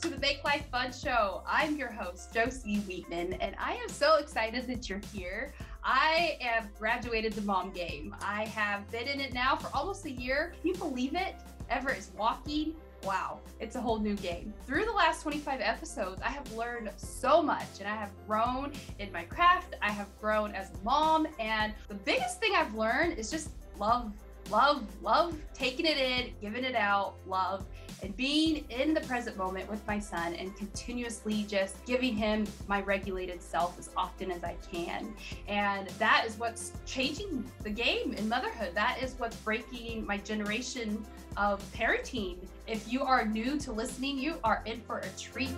to the Make Life Fun Show. I'm your host, Josie Wheatman, and I am so excited that you're here. I have graduated the mom game. I have been in it now for almost a year. Can you believe it? Everett is walking. Wow, it's a whole new game. Through the last 25 episodes, I have learned so much and I have grown in my craft. I have grown as a mom. And the biggest thing I've learned is just love love, love taking it in, giving it out, love, and being in the present moment with my son and continuously just giving him my regulated self as often as I can. And that is what's changing the game in motherhood. That is what's breaking my generation of parenting. If you are new to listening, you are in for a treat.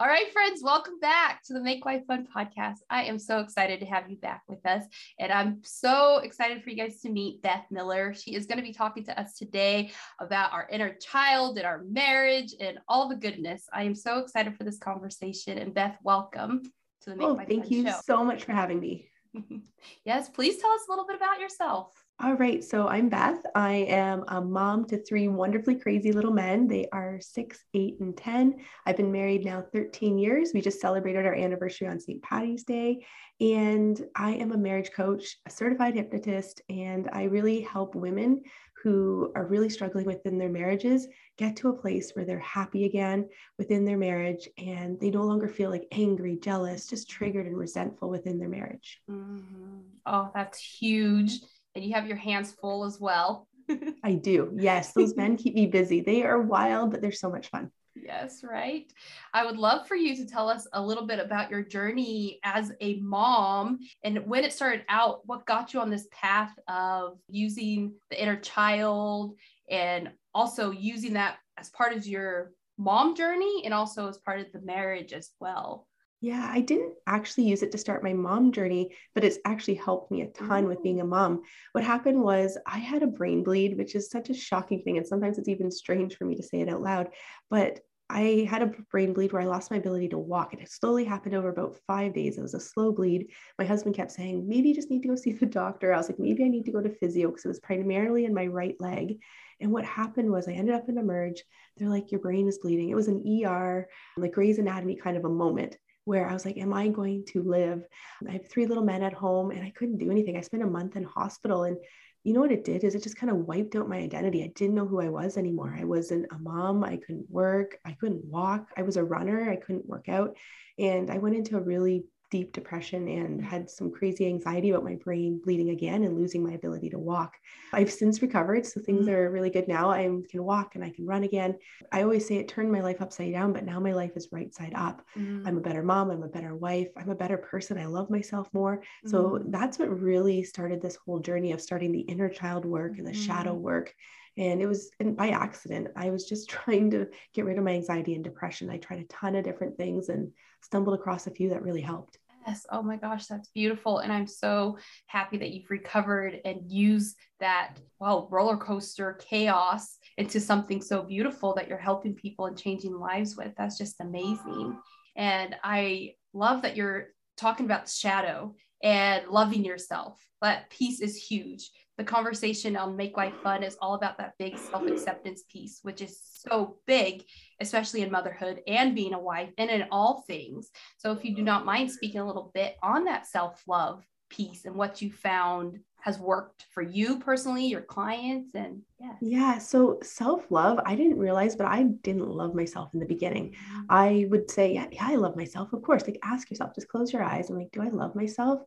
All right, friends, welcome back to the Make Life Fun podcast. I am so excited to have you back with us. And I'm so excited for you guys to meet Beth Miller. She is going to be talking to us today about our inner child and our marriage and all the goodness. I am so excited for this conversation. And Beth, welcome to the Make oh, Life thank Fun you show. so much for having me. yes, please tell us a little bit about yourself. All right, so I'm Beth. I am a mom to three wonderfully crazy little men. They are six, eight, and 10. I've been married now 13 years. We just celebrated our anniversary on St. Patty's Day. And I am a marriage coach, a certified hypnotist, and I really help women who are really struggling within their marriages get to a place where they're happy again within their marriage and they no longer feel like angry, jealous, just triggered and resentful within their marriage. Mm-hmm. Oh, that's huge and you have your hands full as well. I do. Yes, those men keep me busy. They are wild, but they're so much fun. Yes, right. I would love for you to tell us a little bit about your journey as a mom and when it started out, what got you on this path of using the inner child and also using that as part of your mom journey and also as part of the marriage as well. Yeah, I didn't actually use it to start my mom journey, but it's actually helped me a ton with being a mom. What happened was I had a brain bleed, which is such a shocking thing. And sometimes it's even strange for me to say it out loud. But I had a brain bleed where I lost my ability to walk. And it slowly happened over about five days. It was a slow bleed. My husband kept saying, maybe you just need to go see the doctor. I was like, maybe I need to go to physio because it was primarily in my right leg. And what happened was I ended up in a merge. They're like, your brain is bleeding. It was an ER, like Grey's Anatomy kind of a moment where I was like, Am I going to live? I have three little men at home and I couldn't do anything. I spent a month in hospital. And you know what it did is it just kind of wiped out my identity. I didn't know who I was anymore. I wasn't a mom. I couldn't work. I couldn't walk. I was a runner. I couldn't work out. And I went into a really deep depression and had some crazy anxiety about my brain bleeding again and losing my ability to walk. I've since recovered, so things mm-hmm. are really good now. I can walk and I can run again. I always say it turned my life upside down, but now my life is right side up. Mm-hmm. I'm a better mom, I'm a better wife, I'm a better person. I love myself more. Mm-hmm. So that's what really started this whole journey of starting the inner child work and the shadow mm-hmm. work and it was and by accident i was just trying to get rid of my anxiety and depression i tried a ton of different things and stumbled across a few that really helped Yes. Oh my gosh, that's beautiful. And I'm so happy that you've recovered and used that, well, roller coaster chaos into something so beautiful that you're helping people and changing lives with. That's just amazing. And I love that you're talking about shadow and loving yourself. That piece is huge the conversation on Make Life Fun is all about that big self acceptance piece, which is so big, especially in motherhood and being a wife and in all things. So, if you do not mind speaking a little bit on that self love piece and what you found has worked for you personally, your clients, and yeah. Yeah. So self love, I didn't realize, but I didn't love myself in the beginning. Mm-hmm. I would say, yeah, yeah, I love myself. Of course. Like ask yourself, just close your eyes and like, do I love myself?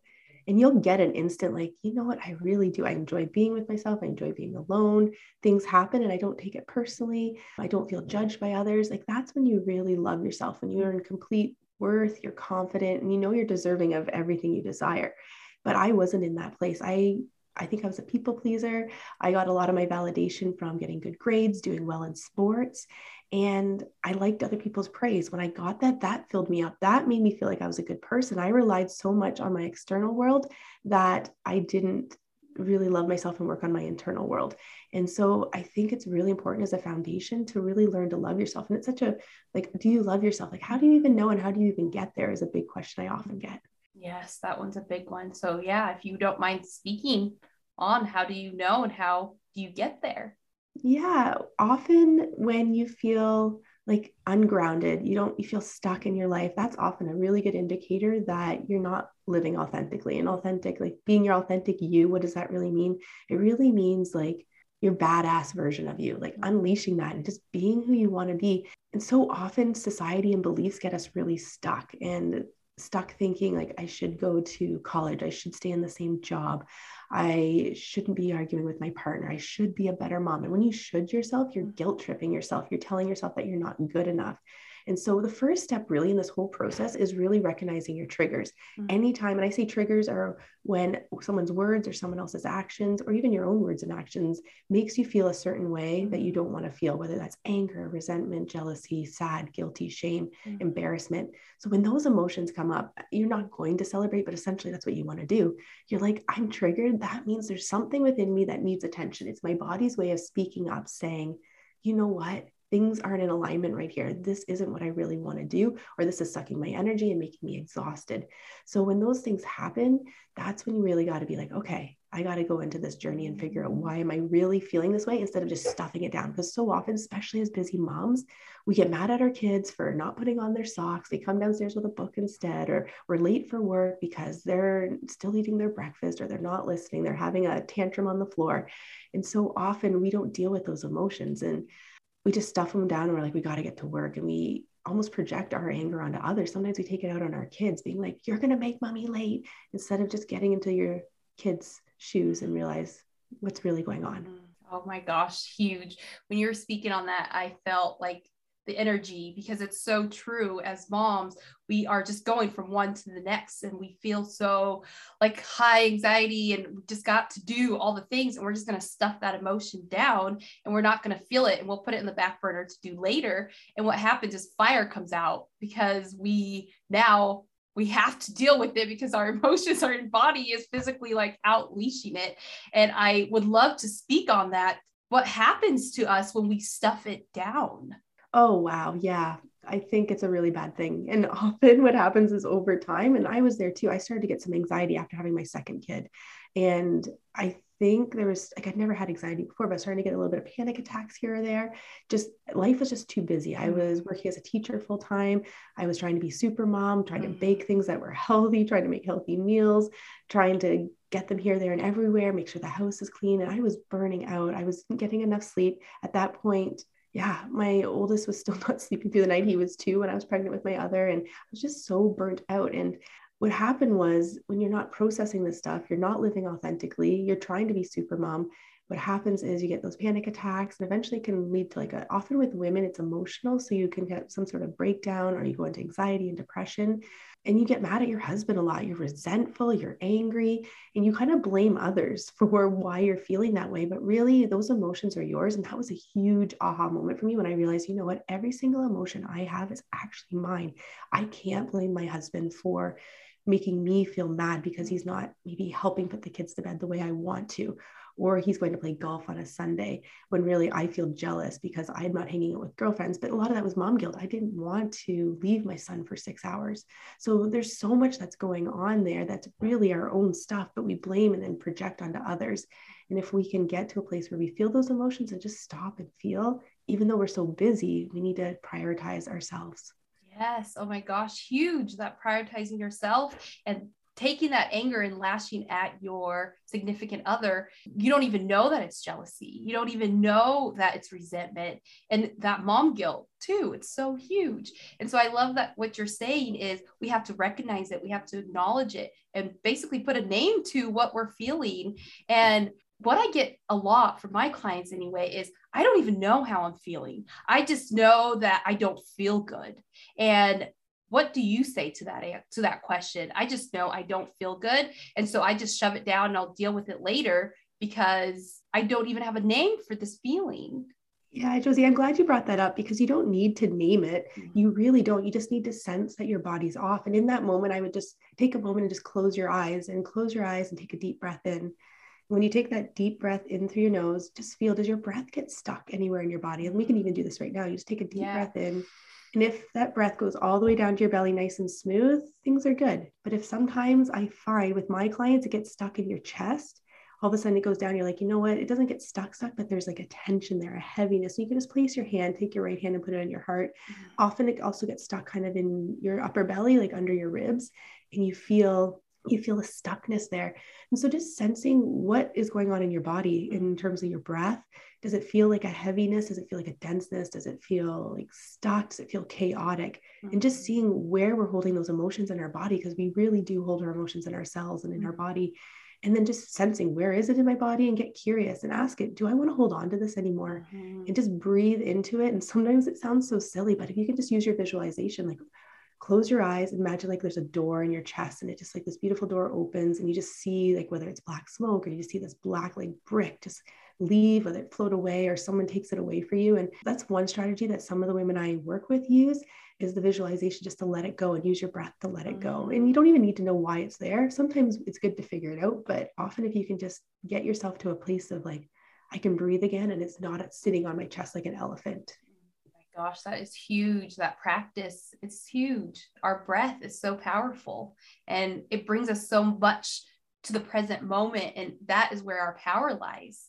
And you'll get an instant like you know what? I really do i enjoy being with myself i enjoy being alone things happen and i don't take it personally i don't feel judged by others. Like that's when you really love yourself when you're in complete worth you're confident and you know you're deserving of everything you desire. But i wasn't in that place. I I think I was a people pleaser. I got a lot of my validation from getting good grades, doing well in sports. And I liked other people's praise. When I got that, that filled me up. That made me feel like I was a good person. I relied so much on my external world that I didn't really love myself and work on my internal world. And so I think it's really important as a foundation to really learn to love yourself. And it's such a like, do you love yourself? Like, how do you even know and how do you even get there is a big question I often get. Yes, that one's a big one. So, yeah, if you don't mind speaking on? How do you know and how do you get there? Yeah, often when you feel like ungrounded, you don't you feel stuck in your life, that's often a really good indicator that you're not living authentically and authentic like being your authentic you, what does that really mean? It really means like your badass version of you, like unleashing that and just being who you want to be. And so often society and beliefs get us really stuck and stuck thinking like I should go to college, I should stay in the same job, I shouldn't be arguing with my partner, I should be a better mom. And when you should yourself, you're mm. guilt tripping yourself, you're telling yourself that you're not good enough. And so the first step really in this whole process is really recognizing your triggers. Mm-hmm. Anytime, and I say triggers are when someone's words or someone else's actions, or even your own words and actions, makes you feel a certain way that you don't want to feel, whether that's anger, resentment, jealousy, sad, guilty, shame, mm-hmm. embarrassment. So when those emotions come up, you're not going to celebrate, but essentially that's what you want to do. You're like, I'm triggered. That means there's something within me that needs attention. It's my body's way of speaking up, saying, you know what? Things aren't in alignment right here. This isn't what I really want to do, or this is sucking my energy and making me exhausted. So when those things happen, that's when you really got to be like, okay, I got to go into this journey and figure out why am I really feeling this way instead of just stuffing it down. Because so often, especially as busy moms, we get mad at our kids for not putting on their socks. They come downstairs with a book instead, or we're late for work because they're still eating their breakfast or they're not listening. They're having a tantrum on the floor. And so often we don't deal with those emotions. And we just stuff them down and we're like, we got to get to work. And we almost project our anger onto others. Sometimes we take it out on our kids, being like, you're going to make mommy late, instead of just getting into your kids' shoes and realize what's really going on. Mm-hmm. Oh my gosh, huge. When you were speaking on that, I felt like the energy because it's so true. As moms we are just going from one to the next and we feel so like high anxiety and we just got to do all the things and we're just going to stuff that emotion down and we're not going to feel it and we'll put it in the back burner to do later. And what happens is fire comes out because we now we have to deal with it because our emotions our body is physically like out leashing it. And i would love to speak on that. What happens to us when we stuff it down Oh, wow. Yeah. I think it's a really bad thing. And often what happens is over time, and I was there too, I started to get some anxiety after having my second kid. And I think there was like I'd never had anxiety before, but I was starting to get a little bit of panic attacks here or there. Just life was just too busy. I was mm. working as a teacher full time. I was trying to be super mom, trying to mm. bake things that were healthy, trying to make healthy meals, trying to get them here, there, and everywhere, make sure the house is clean. And I was burning out. I was getting enough sleep. At that point, yeah, my oldest was still not sleeping through the night. He was two when I was pregnant with my other, and I was just so burnt out. And what happened was when you're not processing this stuff, you're not living authentically, you're trying to be super mom. What happens is you get those panic attacks and eventually can lead to like a, often with women, it's emotional. So you can get some sort of breakdown or you go into anxiety and depression and you get mad at your husband a lot. You're resentful, you're angry, and you kind of blame others for why you're feeling that way. But really, those emotions are yours. And that was a huge aha moment for me when I realized, you know what, every single emotion I have is actually mine. I can't blame my husband for making me feel mad because he's not maybe helping put the kids to bed the way I want to or he's going to play golf on a Sunday when really I feel jealous because I'm not hanging out with girlfriends. But a lot of that was mom guilt. I didn't want to leave my son for six hours. So there's so much that's going on there that's really our own stuff, but we blame and then project onto others. And if we can get to a place where we feel those emotions and just stop and feel, even though we're so busy, we need to prioritize ourselves. Yes. Oh my gosh, huge that prioritizing yourself and taking that anger and lashing at your significant other, you don't even know that it's jealousy. You don't even know that it's resentment and that mom guilt too. It's so huge. And so I love that what you're saying is we have to recognize it, we have to acknowledge it and basically put a name to what we're feeling. And what I get a lot from my clients anyway is I don't even know how I'm feeling. I just know that I don't feel good. And what do you say to that to that question i just know i don't feel good and so i just shove it down and i'll deal with it later because i don't even have a name for this feeling yeah, Josie, I'm glad you brought that up because you don't need to name it. Mm-hmm. You really don't. You just need to sense that your body's off. And in that moment, I would just take a moment and just close your eyes and close your eyes and take a deep breath in. When you take that deep breath in through your nose, just feel does your breath get stuck anywhere in your body? And we can even do this right now. You just take a deep yeah. breath in and if that breath goes all the way down to your belly nice and smooth, things are good. But if sometimes I find with my clients, it gets stuck in your chest, all of a sudden it goes down. You're like, you know what? It doesn't get stuck, stuck, but there's like a tension there, a heaviness. you can just place your hand, take your right hand and put it on your heart. Mm-hmm. Often it also gets stuck kind of in your upper belly, like under your ribs, and you feel you feel a stuckness there. And so just sensing what is going on in your body in terms of your breath. Does it feel like a heaviness? Does it feel like a denseness? Does it feel like stuck? Does it feel chaotic? Mm-hmm. And just mm-hmm. seeing where we're holding those emotions in our body, because we really do hold our emotions in ourselves and in mm-hmm. our body and then just sensing where is it in my body and get curious and ask it do i want to hold on to this anymore mm-hmm. and just breathe into it and sometimes it sounds so silly but if you can just use your visualization like close your eyes imagine like there's a door in your chest and it just like this beautiful door opens and you just see like whether it's black smoke or you just see this black like brick just leave whether it float away or someone takes it away for you and that's one strategy that some of the women i work with use is the visualization just to let it go and use your breath to let it go. Mm-hmm. And you don't even need to know why it's there. Sometimes it's good to figure it out, but often if you can just get yourself to a place of like, I can breathe again and it's not sitting on my chest like an elephant. Oh my gosh, that is huge. That practice is huge. Our breath is so powerful and it brings us so much to the present moment. And that is where our power lies.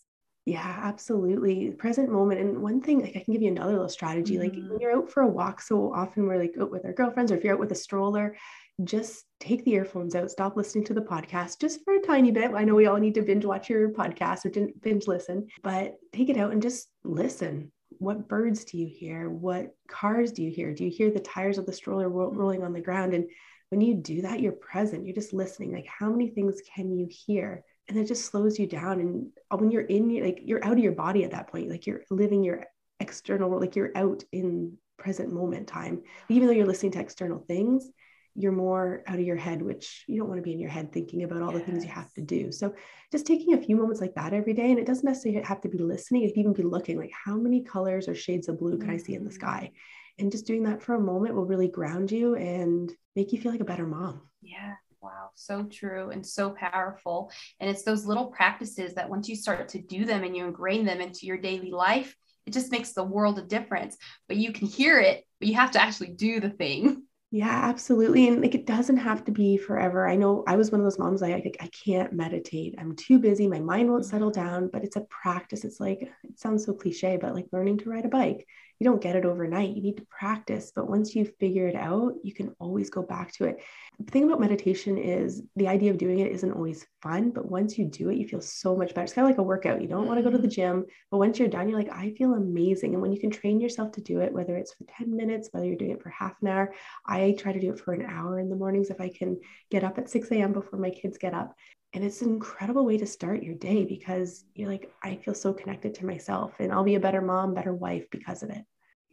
Yeah, absolutely. Present moment. And one thing, like I can give you another little strategy. Mm-hmm. Like when mm-hmm. you're out for a walk, so often we're like out with our girlfriends, or if you're out with a stroller, just take the earphones out, stop listening to the podcast just for a tiny bit. I know we all need to binge watch your podcast or binge listen, but take it out and just listen. What birds do you hear? What cars do you hear? Do you hear the tires of the stroller ro- mm-hmm. rolling on the ground? And when you do that, you're present, you're just listening. Like, how many things can you hear? And it just slows you down and uh, when you're in like you're out of your body at that point like you're living your external world, like you're out in present moment time even though you're listening to external things you're more out of your head which you don't want to be in your head thinking about all yes. the things you have to do so just taking a few moments like that every day and it doesn't necessarily have to be listening it can even be looking like how many colors or shades of blue can mm-hmm. i see in the mm-hmm. sky and just doing that for a moment will really ground you and make you feel like a better mom yeah Wow, so true and so powerful. And it's those little practices that once you start to do them and you ingrain them into your daily life, it just makes the world a difference. But you can hear it, but you have to actually do the thing. Yeah, absolutely. And like it doesn't have to be forever. I know I was one of those moms like I, can't meditate. I'm too busy. My mind won't settle down, but it's a practice. It's like it sounds so cliche, but like learning to ride a bike you don't get it overnight. You need to practice. But once you figure it out, you can always go back to it. The thing about meditation is the idea of doing it isn't always fun, but once you do it, you feel so much better. It's kind of like a workout. You don't want to go to the mm-hmm. gym, but once you're done, you're like, I feel amazing. And when you can train yourself to do it, whether it's for 10 minutes, whether you're doing it for half an hour, I try to do it for an hour in the mornings if I can get up at 6 a.m. before my kids get up. And it's an incredible way to start your day because you're like, I feel so connected to myself and I'll be a better mom, better wife because of it.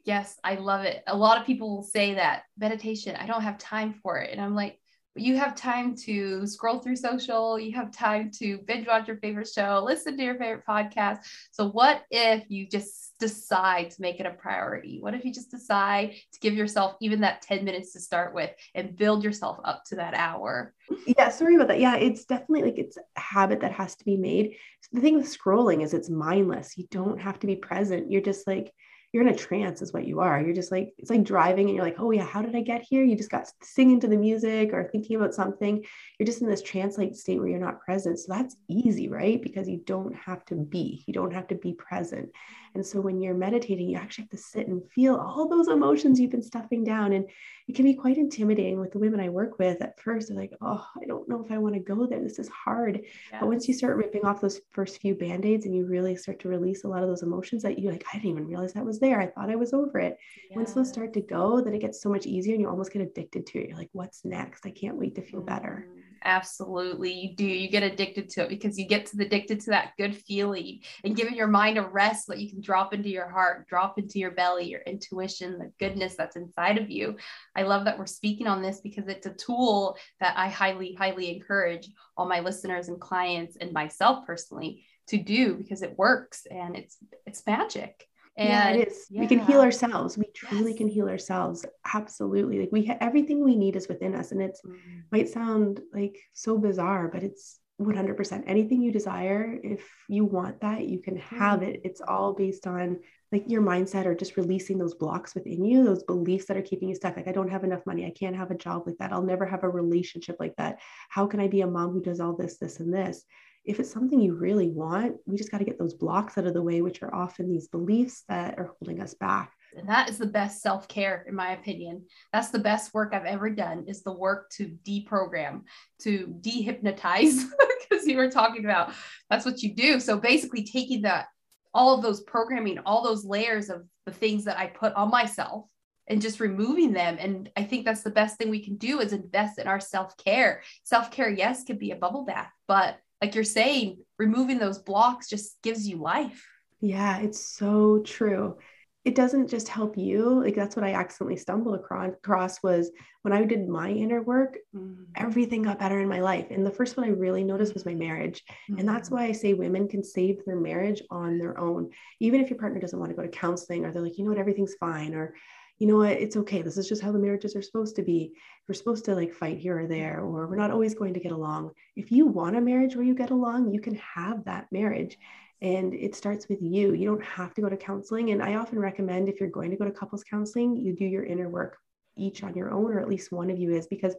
Yes, I love it. A lot of people will say that meditation, I don't have time for it. And I'm like, you have time to scroll through social, you have time to binge watch your favorite show, listen to your favorite podcast. So, what if you just decide to make it a priority? What if you just decide to give yourself even that 10 minutes to start with and build yourself up to that hour? Yeah, sorry about that. Yeah, it's definitely like it's a habit that has to be made. The thing with scrolling is it's mindless. You don't have to be present. You're just like, you're in a trance is what you are. You're just like it's like driving and you're like oh yeah how did i get here? You just got singing to the music or thinking about something. You're just in this trance like state where you're not present. So that's easy right? Because you don't have to be. You don't have to be present. And so when you're meditating you actually have to sit and feel all those emotions you've been stuffing down. And it can be quite intimidating with the women i work with. At first they're like oh i don't know if i want to go there. This is hard. Yes. but once you start ripping off those first few band-aids and you really start to release a lot of those emotions that you like i didn't even realize that was there. I thought I was over it. Yeah. Once those start to go, then it gets so much easier and you almost get addicted to it. You're like, what's next? I can't wait to feel better. Mm, absolutely. You do. You get addicted to it because you get to addicted to that good feeling and giving your mind a rest so that you can drop into your heart, drop into your belly, your intuition, the goodness that's inside of you. I love that we're speaking on this because it's a tool that I highly, highly encourage all my listeners and clients and myself personally to do because it works and it's it's magic. And yeah, it is. Yeah. We can heal ourselves. We truly yes. can heal ourselves. Absolutely. Like we have everything we need is within us. And it's mm. might sound like so bizarre, but it's 100% anything you desire. If you want that, you can have mm. it. It's all based on like your mindset or just releasing those blocks within you, those beliefs that are keeping you stuck. Like, I don't have enough money. I can't have a job like that. I'll never have a relationship like that. How can I be a mom who does all this, this, and this? If it's something you really want, we just got to get those blocks out of the way, which are often these beliefs that are holding us back. And that is the best self-care, in my opinion. That's the best work I've ever done is the work to deprogram, to dehypnotize, because you were talking about that's what you do. So basically taking that all of those programming, all those layers of the things that I put on myself and just removing them. And I think that's the best thing we can do is invest in our self-care. Self-care, yes, could be a bubble bath, but like you're saying, removing those blocks just gives you life. Yeah, it's so true. It doesn't just help you. Like that's what I accidentally stumbled across was when I did my inner work, mm-hmm. everything got better in my life. And the first one I really noticed was my marriage. Mm-hmm. And that's mm-hmm. why I say women can save their marriage on their own. Even if your partner doesn't want to go to counseling or they're like, you know what, everything's fine or you know what, it's okay. This is just how the marriages are supposed to be. We're supposed to like fight here or there, or we're not always going to get along. If you want a marriage where you get along, you can have that marriage. And it starts with you. You don't have to go to counseling. And I often recommend if you're going to go to couples counseling, you do your inner work each on your own, or at least one of you is, because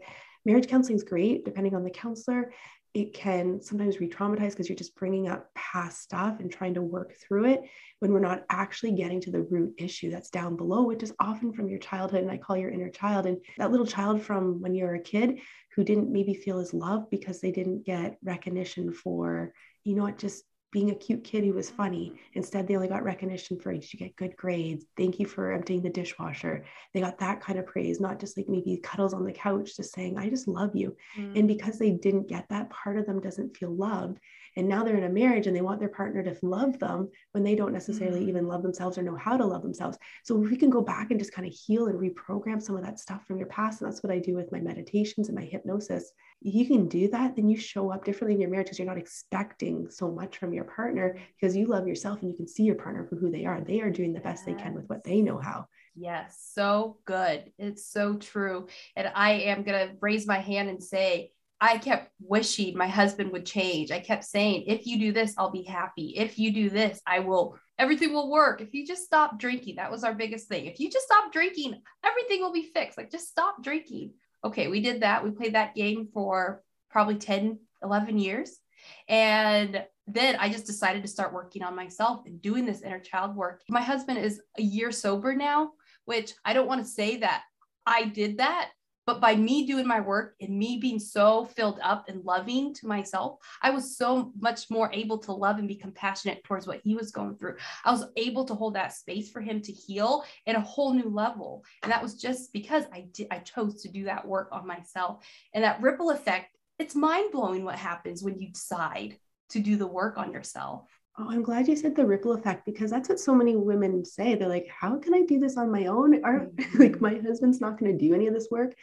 marriage counseling is great depending on the counselor it can sometimes re-traumatize because you're just bringing up past stuff and trying to work through it when we're not actually getting to the root issue that's down below which is often from your childhood and i call your inner child. And that little child from when you were a kid who didn't maybe feel as loved because they didn't get recognition for you know what just being a cute kid who was funny. Instead, they only got recognition for did you get good grades? Thank you for emptying the dishwasher. They got that kind of praise, not just like maybe cuddles on the couch, just saying, I just love you. Mm. And because they didn't get that, part of them doesn't feel loved. And now they're in a marriage and they want their partner to love them when they don't necessarily mm-hmm. even love themselves or know how to love themselves. So if we can go back and just kind of heal and reprogram some of that stuff from your past, and that's what I do with my meditations and my hypnosis. You can do that, then you show up differently in your marriage because you're not expecting so much from your partner because you love yourself and you can see your partner for who they are. They are doing the best yes. they can with what they know how. Yes, so good. It's so true. And I am going to raise my hand and say, I kept wishing my husband would change. I kept saying, if you do this, I'll be happy. If you do this, I will, everything will work. If you just stop drinking, that was our biggest thing. If you just stop drinking, everything will be fixed. Like, just stop drinking. Okay, we did that. We played that game for probably 10, 11 years. And then I just decided to start working on myself and doing this inner child work. My husband is a year sober now, which I don't want to say that I did that but by me doing my work and me being so filled up and loving to myself, I was so much more able to love and be compassionate towards what he was going through. I was able to hold that space for him to heal in a whole new level. And that was just because I did I chose to do that work on myself. And that ripple effect, it's mind-blowing what happens when you decide to do the work on yourself. Oh, I'm glad you said the ripple effect because that's what so many women say. They're like, how can I do this on my own? Are like my husband's not going to do any of this work.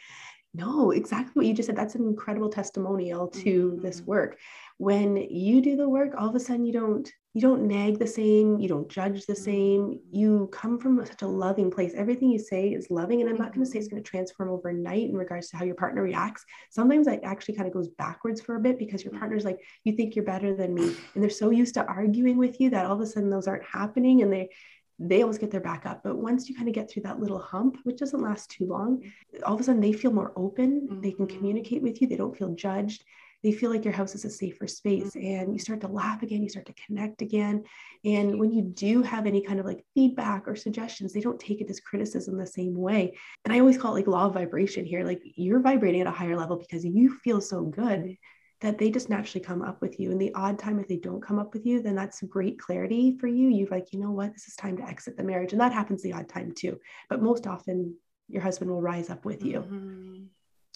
No, exactly what you just said. That's an incredible testimonial to mm-hmm. this work. When you do the work, all of a sudden you don't you don't nag the same, you don't judge the same. Mm-hmm. You come from such a loving place. Everything you say is loving. And I'm not going to say it's going to transform overnight in regards to how your partner reacts. Sometimes it actually kind of goes backwards for a bit because your partner's like, you think you're better than me. And they're so used to arguing with you that all of a sudden those aren't happening and they they always get their back up. But once you kind of get through that little hump, which doesn't last too long, all of a sudden they feel more open. Mm-hmm. They can mm-hmm. communicate with you. They don't feel judged they feel like your house is a safer space and you start to laugh again, you start to connect again. And when you do have any kind of like feedback or suggestions, they don't take it as criticism the same way. And I always call it like law of vibration here. Like you're vibrating at a higher level because you feel so good that they just naturally come up with you. And the odd time, if they don't come up with you, then that's great clarity for you. You're like, you know what, this is time to exit the marriage. And that happens the odd time too. But most often, your husband will rise up with you. Mm-hmm.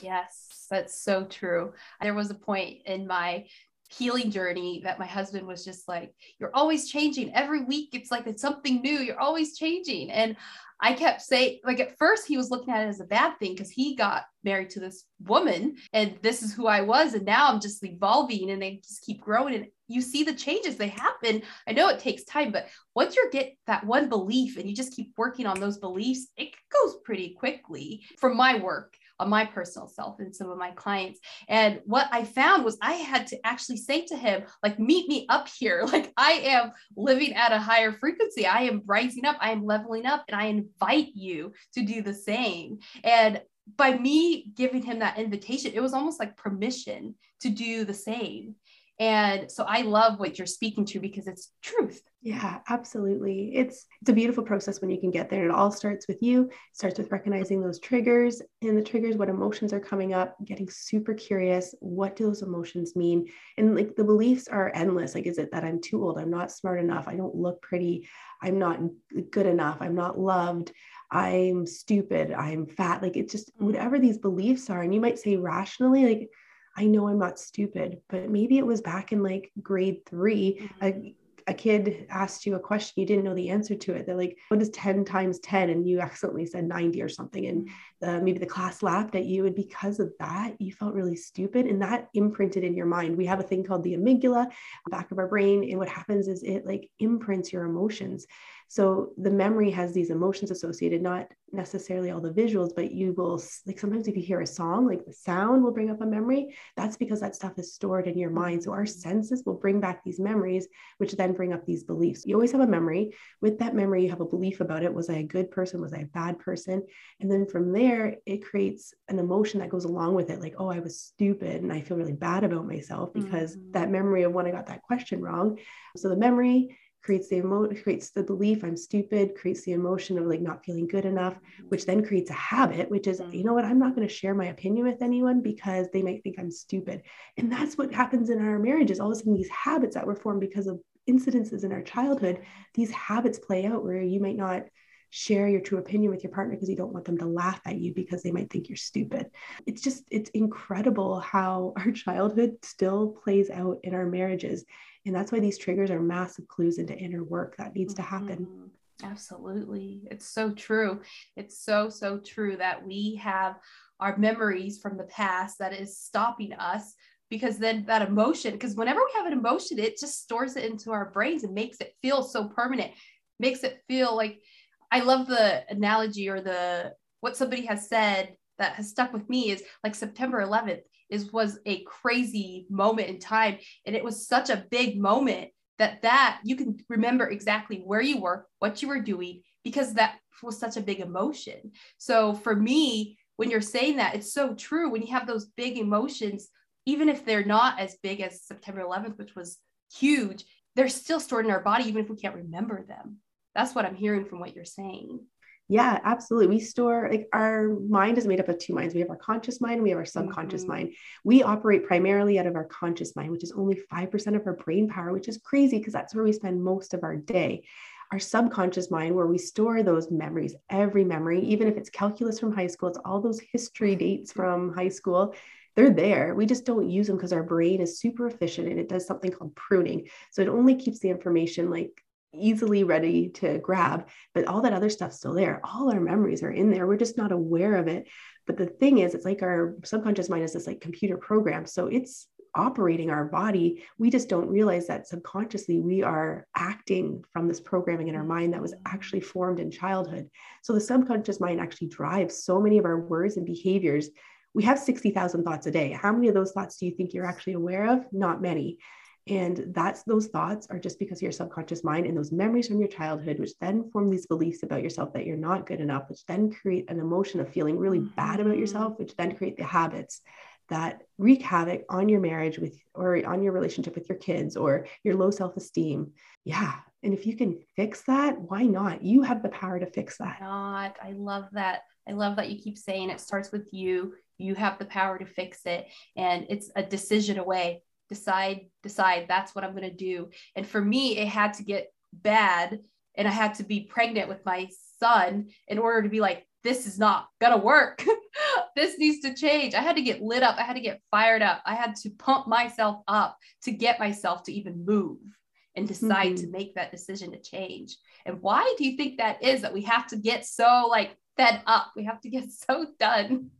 Yes, that's so true. There was a point in my healing journey that my husband was just like, You're always changing. Every week, it's like it's something new. You're always changing. And I kept saying, like, at first, he was looking at it as a bad thing because he got married to this woman and this is who I was. And now I'm just evolving and they just keep growing. And you see the changes, they happen. I know it takes time, but once you get that one belief and you just keep working on those beliefs, it goes pretty quickly from my work on my personal self and some of my clients. And what I found was I had to actually say to him, like, meet me up here. Like, I am living at a higher frequency. I am rising up. I am leveling up. And I invite you to do the same. And by me giving him that invitation, it was almost like permission to do the same. And so I love what you're speaking to because it's truth. Yeah, absolutely. It's it's a beautiful process when you can get there. It all starts with you. It starts with recognizing those triggers and the triggers, what emotions are coming up, getting super curious. What do those emotions mean? And like the beliefs are endless. Like, is it that I'm too old? I'm not smart enough. I don't look pretty. I'm not good enough. I'm not loved. I'm stupid. I'm fat. Like it's just mm. whatever these beliefs are. And you might say rationally, like, I know I'm not stupid, but maybe it was back in like grade 3 mm-hmm. a, a, kid asked you a question, you didn't know the answer to it. They're like, what is 10 times 10? And you accidentally said 90 or something. And uh, maybe the class laughed at you. And because of that, you felt really stupid. And that imprinted in your mind. We have a thing called the amygdala, back of our brain. And what happens is it like imprints your emotions. So the memory has these emotions associated, not necessarily all the visuals, but you will like sometimes if you hear a song, like the sound will bring up a memory. That's because that stuff is stored in your mind. So our senses will bring back these memories, which then bring up these beliefs. You always have a memory. With that memory, you have a belief about it. Was I a good person? Was I a bad person? And then from there, it creates an emotion that goes along with it, like, oh, I was stupid and I feel really bad about myself because mm-hmm. that memory of when I got that question wrong. So the memory creates the emo- creates the belief I'm stupid, creates the emotion of like not feeling good enough, which then creates a habit, which is, mm-hmm. you know what, I'm not going to share my opinion with anyone because they might think I'm stupid. And that's what happens in our marriages. All of a sudden, these habits that were formed because of incidences in our childhood, these habits play out where you might not share your true opinion with your partner because you don't want them to laugh at you because they might think you're stupid. It's just, it's incredible how our childhood still plays out in our marriages. And that's why these triggers are massive clues into inner work that needs to happen. Mm-hmm. Absolutely. It's so true. It's so, so true that we have our memories from the past that is stopping us because then that emotion, because whenever we have an emotion, it just stores it into our brains and makes it feel so permanent, makes it feel like I love the analogy or the what somebody has said that has stuck with me is like September 11th is was a crazy moment in time. And it was such a big moment that that you can remember exactly where you were what you were doing because that was such a big emotion. So for me when you're saying that it's so true. When you have those big emotions even if they're not as big as september 11th which was huge they're still stored in our body even if we can't remember them that's what i'm hearing from what you're saying yeah, absolutely. We store like our mind is made up of two minds. We have our conscious mind, we have our subconscious mm-hmm. mind. We operate primarily out of our conscious mind, which is only 5% of our brain power, which is crazy because that's where we spend most of our day. Our subconscious mind, where we store those memories, every memory, even if it's calculus from high school, it's all those history dates from high school they're there. We just don't use them because our brain is super efficient and it does something called pruning. So it only keeps the information like easily ready to grab, but all that other stuff's still there. All our memories are in there. We're just not aware of it. But the thing is, it's like our subconscious mind is this like computer program. So it's operating our body. We just don't realize that subconsciously we are acting from this programming in our mind that was actually formed in childhood. So the subconscious mind actually drives so many of our words and behaviors. We have 60,000 thoughts a day. How many of those thoughts do you think you're actually aware of? Not many. And that's those thoughts are just because of your subconscious mind and those memories from your childhood, which then form these beliefs about yourself that you're not good enough, which then create an emotion of feeling really bad about yourself, mm-hmm. which then create the habits that wreak havoc on your marriage with or on your relationship with your kids or your low self-esteem. Yeah. And if you can fix that, why not? You have the power to fix that. Not. I love that. I love that you keep saying it starts with you. You have the power to fix it. And it's a decision away decide decide that's what i'm going to do. And for me it had to get bad and i had to be pregnant with my son in order to be like this is not going to work. This needs to change. I had to get lit up. I had to get fired up. I had to pump myself up to get myself to even move and decide mm-hmm. to make that decision to change. And why do you think that is that we have to get so like fed up? We have to get so done.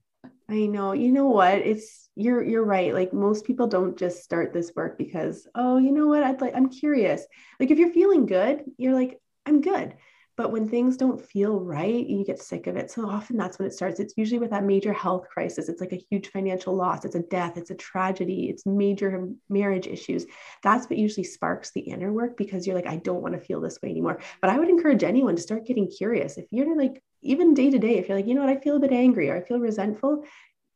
I know. You know what? It's you're you're right. Like most people don't just start this work because, oh, you know what? I'd like I'm curious. Like if you're feeling good, you're like, I'm good. But when things don't feel right, you get sick of it. So often that's when it starts. It's usually with that major health crisis. It's like a huge financial loss. It's a death. It's a tragedy. It's major marriage issues. That's what usually sparks the inner work because you're like, I don't want to feel this way anymore. But I would encourage anyone to start getting curious. If you're like, even day to day, if you're like, you know what, I feel a bit angry or I feel resentful,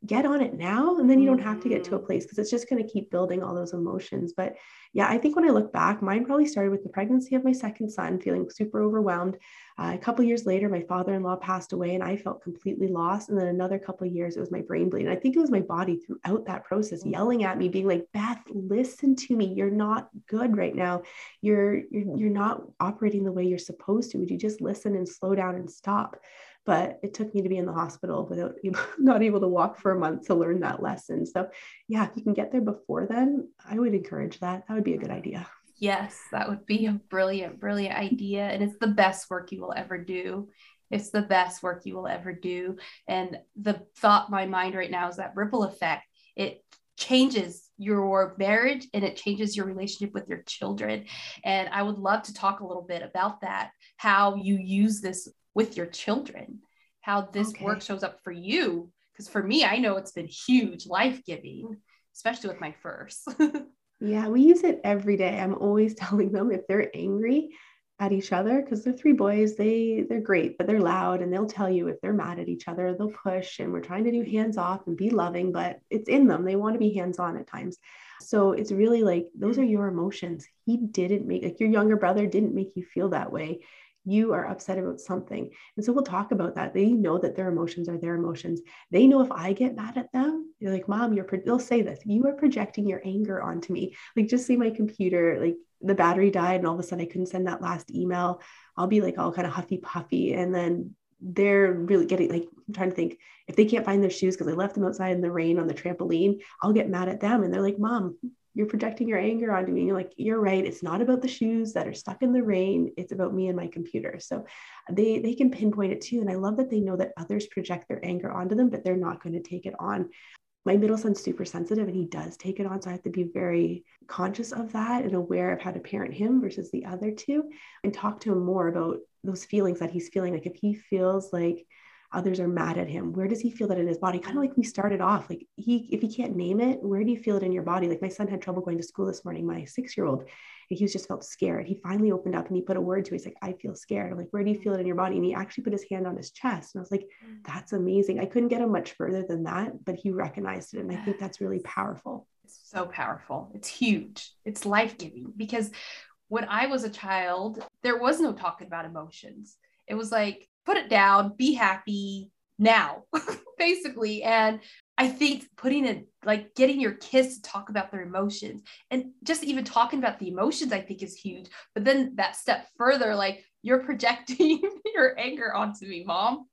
get on it now and then you don't have to get to a mm. place because it's just going to keep building all those emotions. But yeah i think when i look back mine probably started with the pregnancy of my second son feeling super overwhelmed. Uh, a couple years later my father-in-law passed away and i felt completely lost. And then another couple years it was my brain bleed and i think it was my body throughout that process mm. yelling at me being like beth listen to me. You're not good right now. You're you're, you're not operating the way you're supposed to. Would you just listen and slow down and stop but it took me to be in the hospital without not able to walk for a month to learn that lesson. So yeah if you can get there before then i would encourage that. That would be a good idea. Yes that would be a brilliant brilliant idea and it's the best work you will ever do. It's the best work you will ever do and the thought my mind right now is that ripple effect. It changes your marriage and it changes your relationship with your children and i would love to talk a little bit about that how you use this with your children, how this okay. work shows up for you. Because for me, I know it's been huge, life giving, especially with my first. yeah, we use it every day. I'm always telling them if they're angry at each other, because they're three boys, they they're great, but they're loud and they'll tell you if they're mad at each other, they'll push and we're trying to do hands off and be loving, but it's in them. They want to be hands on at times. So it's really like those are your emotions. He didn't make like your younger brother didn't make you feel that way you are upset about something. And so we'll talk about that. They know that their emotions are their emotions. They know if I get mad at them, they're like, mom, you're, pro-, they'll say this, you are projecting your anger onto me. Like, just see my computer, like the battery died and all of a sudden I couldn't send that last email. I'll be like all kind of huffy puffy. And then they're really getting like, I'm trying to think if they can't find their shoes because I left them outside in the rain on the trampoline, I'll get mad at them. And they're like, mom, you're projecting your anger onto me. You're like, you're right. It's not about the shoes that are stuck in the rain. It's about me and my computer. So they they can pinpoint it too. And I love that they know that others project their anger onto them, but they're not going to take it on. My middle son's super sensitive and he does take it on. So I have to be very conscious of that and aware of how to parent him versus the other two and talk to him more about those feelings that he's feeling. Like if he feels like others are mad at him. Where does he feel that in his body? Kind of like we started off like he if he can't name it where do you feel it in your body? Like my son had trouble going to school this morning my six year old and he was just felt scared. He finally opened up and he put a word to it. He's like i feel scared. I'm like where do you feel it in your body? And he actually put his hand on his chest and i was like mm. that's amazing. I couldn't get him much further than that but he recognized it and i think that's really powerful. It's so powerful. It's huge. It's life-giving because when i was a child there was no talking about emotions. It was like put it down, be happy now, basically. And I think putting it like getting your kids to talk about their emotions and just even talking about the emotions, I think is huge. But then that step further, like you're projecting your anger onto me, mom.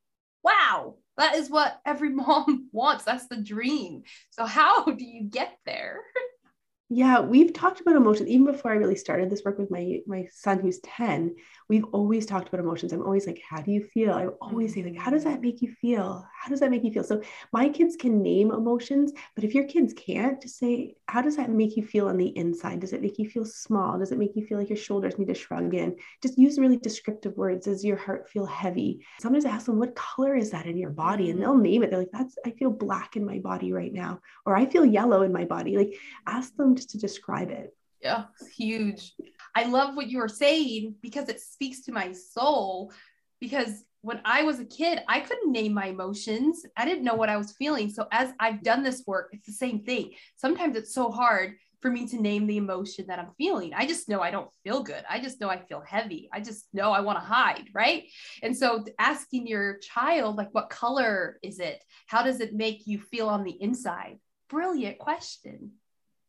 Wow, that is what every mom wants. That's the dream. So, how do you get there? Yeah, we've talked about emotions even before I really started this work with my my son who's 10. We've always talked about emotions. I'm always like, how do you feel? I always say, like, how does that make you feel? How does that make you feel? So my kids can name emotions, but if your kids can't, just say, how does that make you feel on the inside? Does it make you feel small? Does it make you feel like your shoulders need to shrug in? Just use really descriptive words. Does your heart feel heavy? Sometimes I ask them, what color is that in your body? And mm-hmm. they'll name it. They're like, that's I feel black in my body right now, or I feel yellow in my body. Like ask them just to describe it. Yeah, huge. I love what you are saying because it speaks to my soul. Because when I was a kid, I couldn't name my emotions. I didn't know what I was feeling. So as I've done this work, it's the same thing. Sometimes it's so hard for me to name the emotion that I'm feeling. I just know I don't feel good. I just know I feel heavy. I just know I want to hide, right? And so asking your child like what color is it? How does it make you feel on the inside? Brilliant question.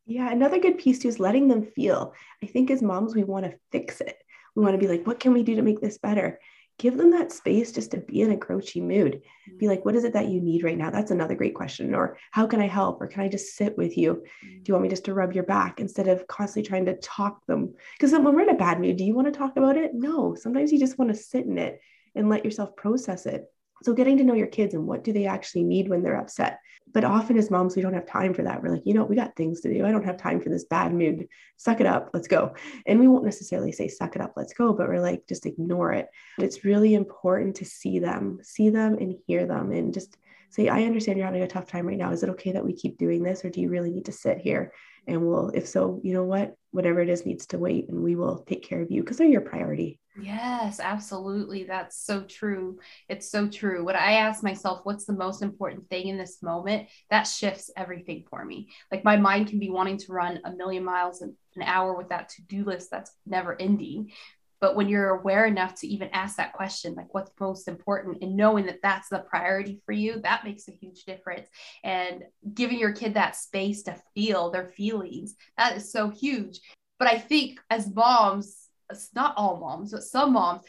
Yeah, another good piece too is letting them feel. I think as moms, we want to fix it. We want to be like, what can we do to make this better? Give them that space just to be in a grouchy mood. Be mm-hmm. like, what is it that you need right now? That's another great question. Or how can I help? Or can I just sit with you? Mm-hmm. Do you want me just to rub your back instead of constantly trying to talk them? Because when we're in a bad mood, do you want to talk about it? No. Sometimes you just want to sit in it and let yourself process it. So getting to know your kids and what do they actually need when they're upset. But often as moms, we don't have time for that. We're like, you know, we got things to do. I don't have time for this bad mood. Suck it up. Let's go. And we won't necessarily say suck it up, let's go, but we're like, just ignore it. But it's really important to see them, see them and hear them and just say, I understand you're having a tough time right now. Is it okay that we keep doing this? Or do you really need to sit here? And we'll, if so, you know what, whatever it is needs to wait and we will take care of you because they're your priority. Yes, absolutely. That's so true. It's so true. When I ask myself, what's the most important thing in this moment, that shifts everything for me. Like my mind can be wanting to run a million miles an hour with that to do list that's never ending. But when you're aware enough to even ask that question, like what's most important, and knowing that that's the priority for you, that makes a huge difference. And giving your kid that space to feel their feelings, that is so huge. But I think as moms, it's not all moms, but some moms,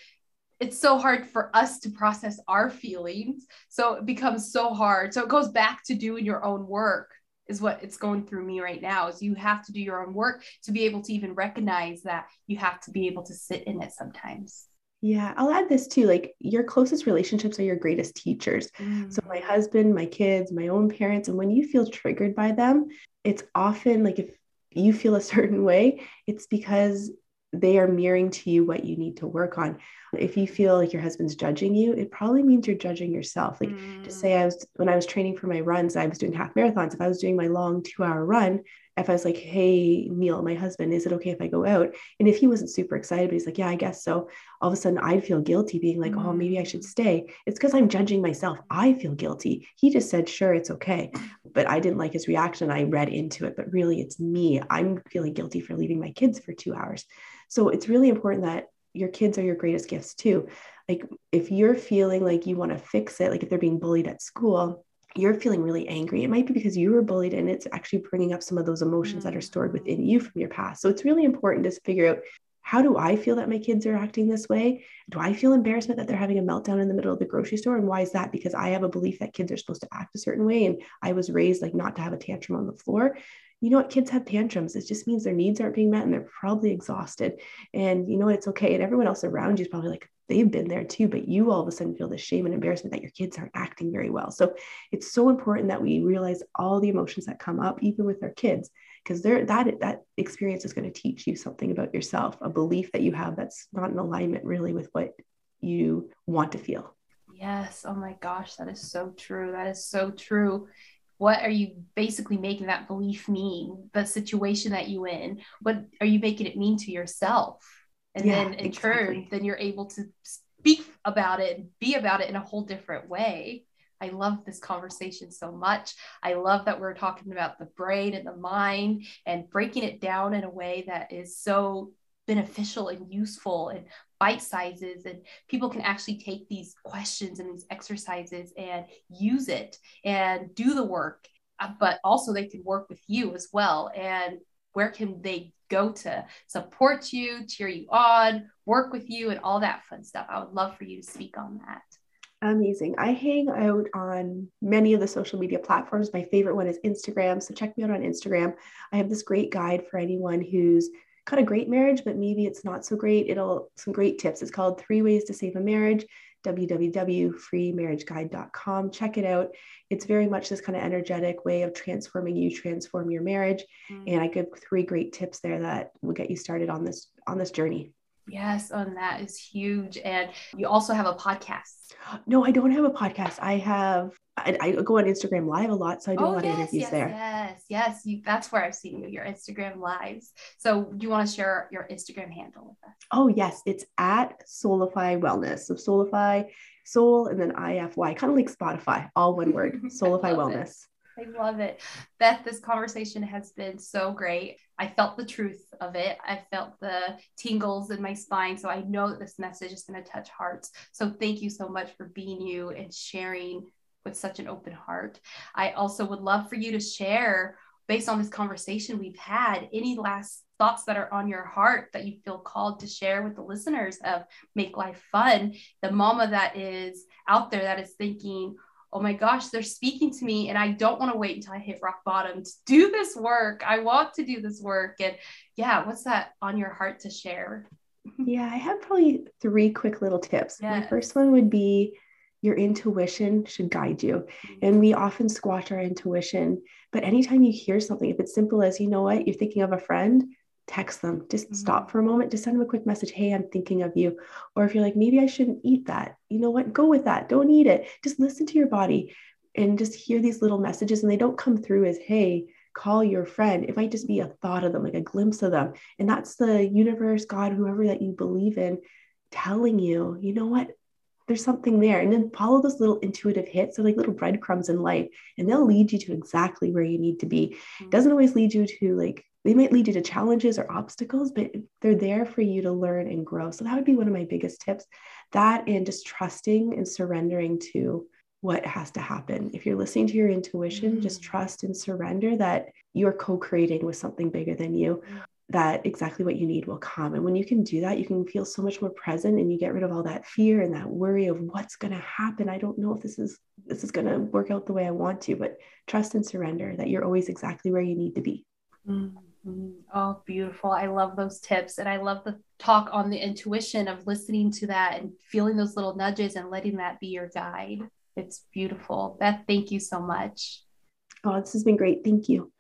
it's so hard for us to process our feelings. So it becomes so hard. So it goes back to doing your own work is what it's going through me right now is you have to do your own work to be able to even recognize that you have to be able to sit in it sometimes. Yeah, I'll add this too. Like your closest relationships are your greatest teachers. Mm. So my husband, my kids, my own parents, and when you feel triggered by them, it's often like if you feel a certain way, it's because they are mirroring to you what you need to work on. If you feel like your husband's judging you, it probably means you're judging yourself. Like mm. to say I was when I was training for my runs, I was doing half marathons. If I was doing my long two hour run, if I was like, hey, Neil, my husband, is it okay if I go out? And if he wasn't super excited, but he's like, yeah, I guess so. All of a sudden I'd feel guilty being like, oh, maybe I should mm. stay. It's because I'm judging myself. I feel guilty. He just said, sure, it's okay. But I didn't like his reaction. I read into it, but really it's me. I'm feeling guilty for leaving my kids for two hours. So it's really important that your kids are your greatest gifts too. Like if you're feeling like you want to fix it, like if they're being bullied at school, you're feeling really angry. It might be because you were bullied and it's actually bringing up some of those emotions that are mm. stored within you from your past. So it's really important to figure out how do I feel that my kids are acting this way? Do I feel embarrassment that they're having a meltdown in the middle of the grocery store? And why is that? Because I have a belief that kids are supposed to act a certain way and I was raised like not to have a tantrum on the floor you know what kids have tantrums it just means their needs aren't being met and they're probably exhausted and you know it's okay and everyone else around you is probably like they've been there too but you all of a sudden feel the shame and embarrassment that your kids aren't acting very well. So it's so important that we realize all the emotions that come up even with our kids because they're that that experience is going to teach you something about yourself a belief that you have that's not in alignment really with what you want to feel. Yes. Oh my gosh that is so true. That is so true. What are you basically making that belief mean the situation that you in? What are you making it mean to yourself and yeah, then in exactly. turn then you're able to speak about it and be about it in a whole different way I love this conversation so much. I love that we're talking about the brain and the mind and breaking it down in a way that is so beneficial and useful and bite sizes and people can actually take these questions and these exercises and use it and do the work uh, but also they can work with you as well and where can they go to support you cheer you on work with you and all that fun stuff i would love for you to speak on that Amazing. I hang out on many of the social media platforms. My favorite one is Instagram. So check me out on Instagram. I have this great guide for anyone who's got a great marriage, but maybe it's not so great. It'll some great tips. It's called Three Ways to Save a Marriage www.freemarriageguide.com. Check it out. It's very much this kind of energetic way of transforming you, transform your marriage. Mm-hmm. And I give three great tips there that will get you started on this on this journey. Yes, oh, and that is huge. And you also have a podcast. No, I don't have a podcast. I have I, I, go on Instagram live a lot, so I do oh, a lot yes, of interviews yes, there. Yes, yes, you, that's where I've seen you, your Instagram lives. So, do you want to share your Instagram handle with us? Oh yes, it's at Soulify Wellness. So Soulify, Soul, and then I F Y, kind of like Spotify, all one word. Soulify Wellness. It. I love it. Beth, this conversation has been so great. I felt the truth of it. I felt the tingles in my spine. So I know that this message is going to touch hearts. So thank you so much for being you and sharing with such an open heart. I also would love for you to share, based on this conversation we've had, any last thoughts that are on your heart that you feel called to share with the listeners of Make Life Fun, the mama that is out there that is thinking, oh my gosh, they're speaking to me, and I don't want to wait until I hit rock bottom to do this work. I want to do this work. And yeah, what's that on your heart to share? yeah, I have probably three quick little tips. Yes. My first one would be your intuition should guide you. Mm-hmm. And we often squash our intuition. But anytime you hear something, if it's simple as, you know what, you're thinking of a friend, text them. Just mm-hmm. stop for a moment, just send them a quick message. Hey, I'm thinking of you. Or if you're like, maybe I shouldn't eat that, you know what? Go with that. Don't eat it. Just listen to your body and just hear these little messages. And they don't come through as, hey, call your friend. It might just be a thought of them, like a glimpse of them. And that's the universe, God, whoever that you believe in, telling you, you know what, there's something there. And then follow those little intuitive hits. They're like little breadcrumbs in life, and they'll lead you to exactly where you need to be. Mm-hmm. It doesn't always lead you to like, they might lead you to challenges or obstacles, but they're there for you to learn and grow. So that would be one of my biggest tips. That and just trusting and surrendering to what has to happen. If you're listening to your intuition, mm-hmm. just trust and surrender that you're co creating with something bigger than you. That exactly what you need will come. And when you can do that, you can feel so much more present and you get rid of all that fear and that worry of what's going to happen. I don't know if this is this is going to work out the way I want to, but trust and surrender that you're always exactly where you need to be. Mm-hmm. Oh, beautiful. I love those tips. And I love the talk on the intuition of listening to that and feeling those little nudges and letting that be your guide. It's beautiful. Beth, thank you so much. Oh, this has been great. Thank you.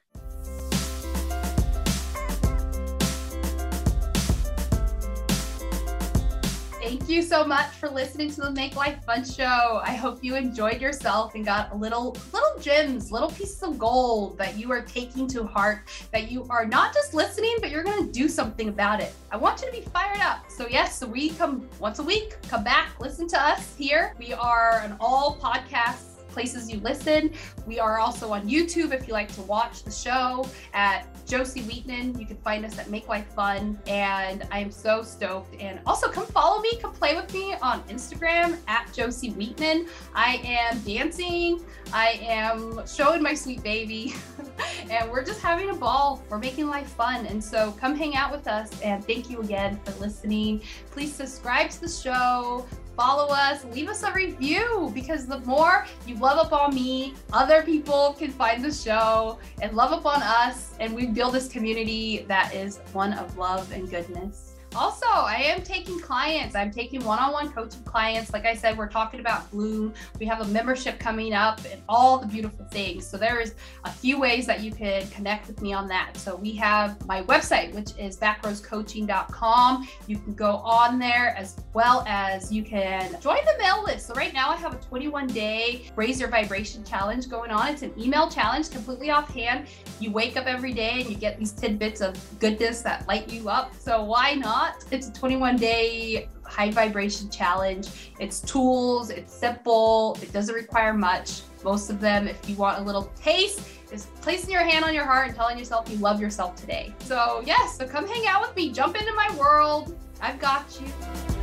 Thank you so much for listening to the Make Life Fun show. I hope you enjoyed yourself and got a little little gems, little pieces of gold that you are taking to heart, that you are not just listening, but you're going to do something about it. I want you to be fired up. So yes, so we come once a week, come back, listen to us here. We are an all podcast places you listen. We are also on YouTube if you like to watch the show at Josie Wheatman. You can find us at Make Life Fun. And I am so stoked. And also come follow me, come play with me on Instagram at Josie Wheatman. I am dancing, I am showing my sweet baby, and we're just having a ball. We're making life fun. And so come hang out with us. And thank you again for listening. Please subscribe to the show follow us, leave us a review because the more you love up on me, other people can find the show and love up on us. And we build this community that is one of love and goodness. Also, I am taking clients. I'm taking one on one coaching clients. Like I said, we're talking about Bloom. We have a membership coming up and all the beautiful things. So, there is a few ways that you can connect with me on that. So, we have my website, which is backrowscoaching.com. You can go on there as well as you can join the mail list. So, right now, I have a 21 day raise your vibration challenge going on. It's an email challenge completely offhand. You wake up every day and you get these tidbits of goodness that light you up. So, why not? It's a 21 day high vibration challenge. It's tools, it's simple, it doesn't require much. Most of them, if you want a little taste, is placing your hand on your heart and telling yourself you love yourself today. So, yes, so come hang out with me, jump into my world. I've got you.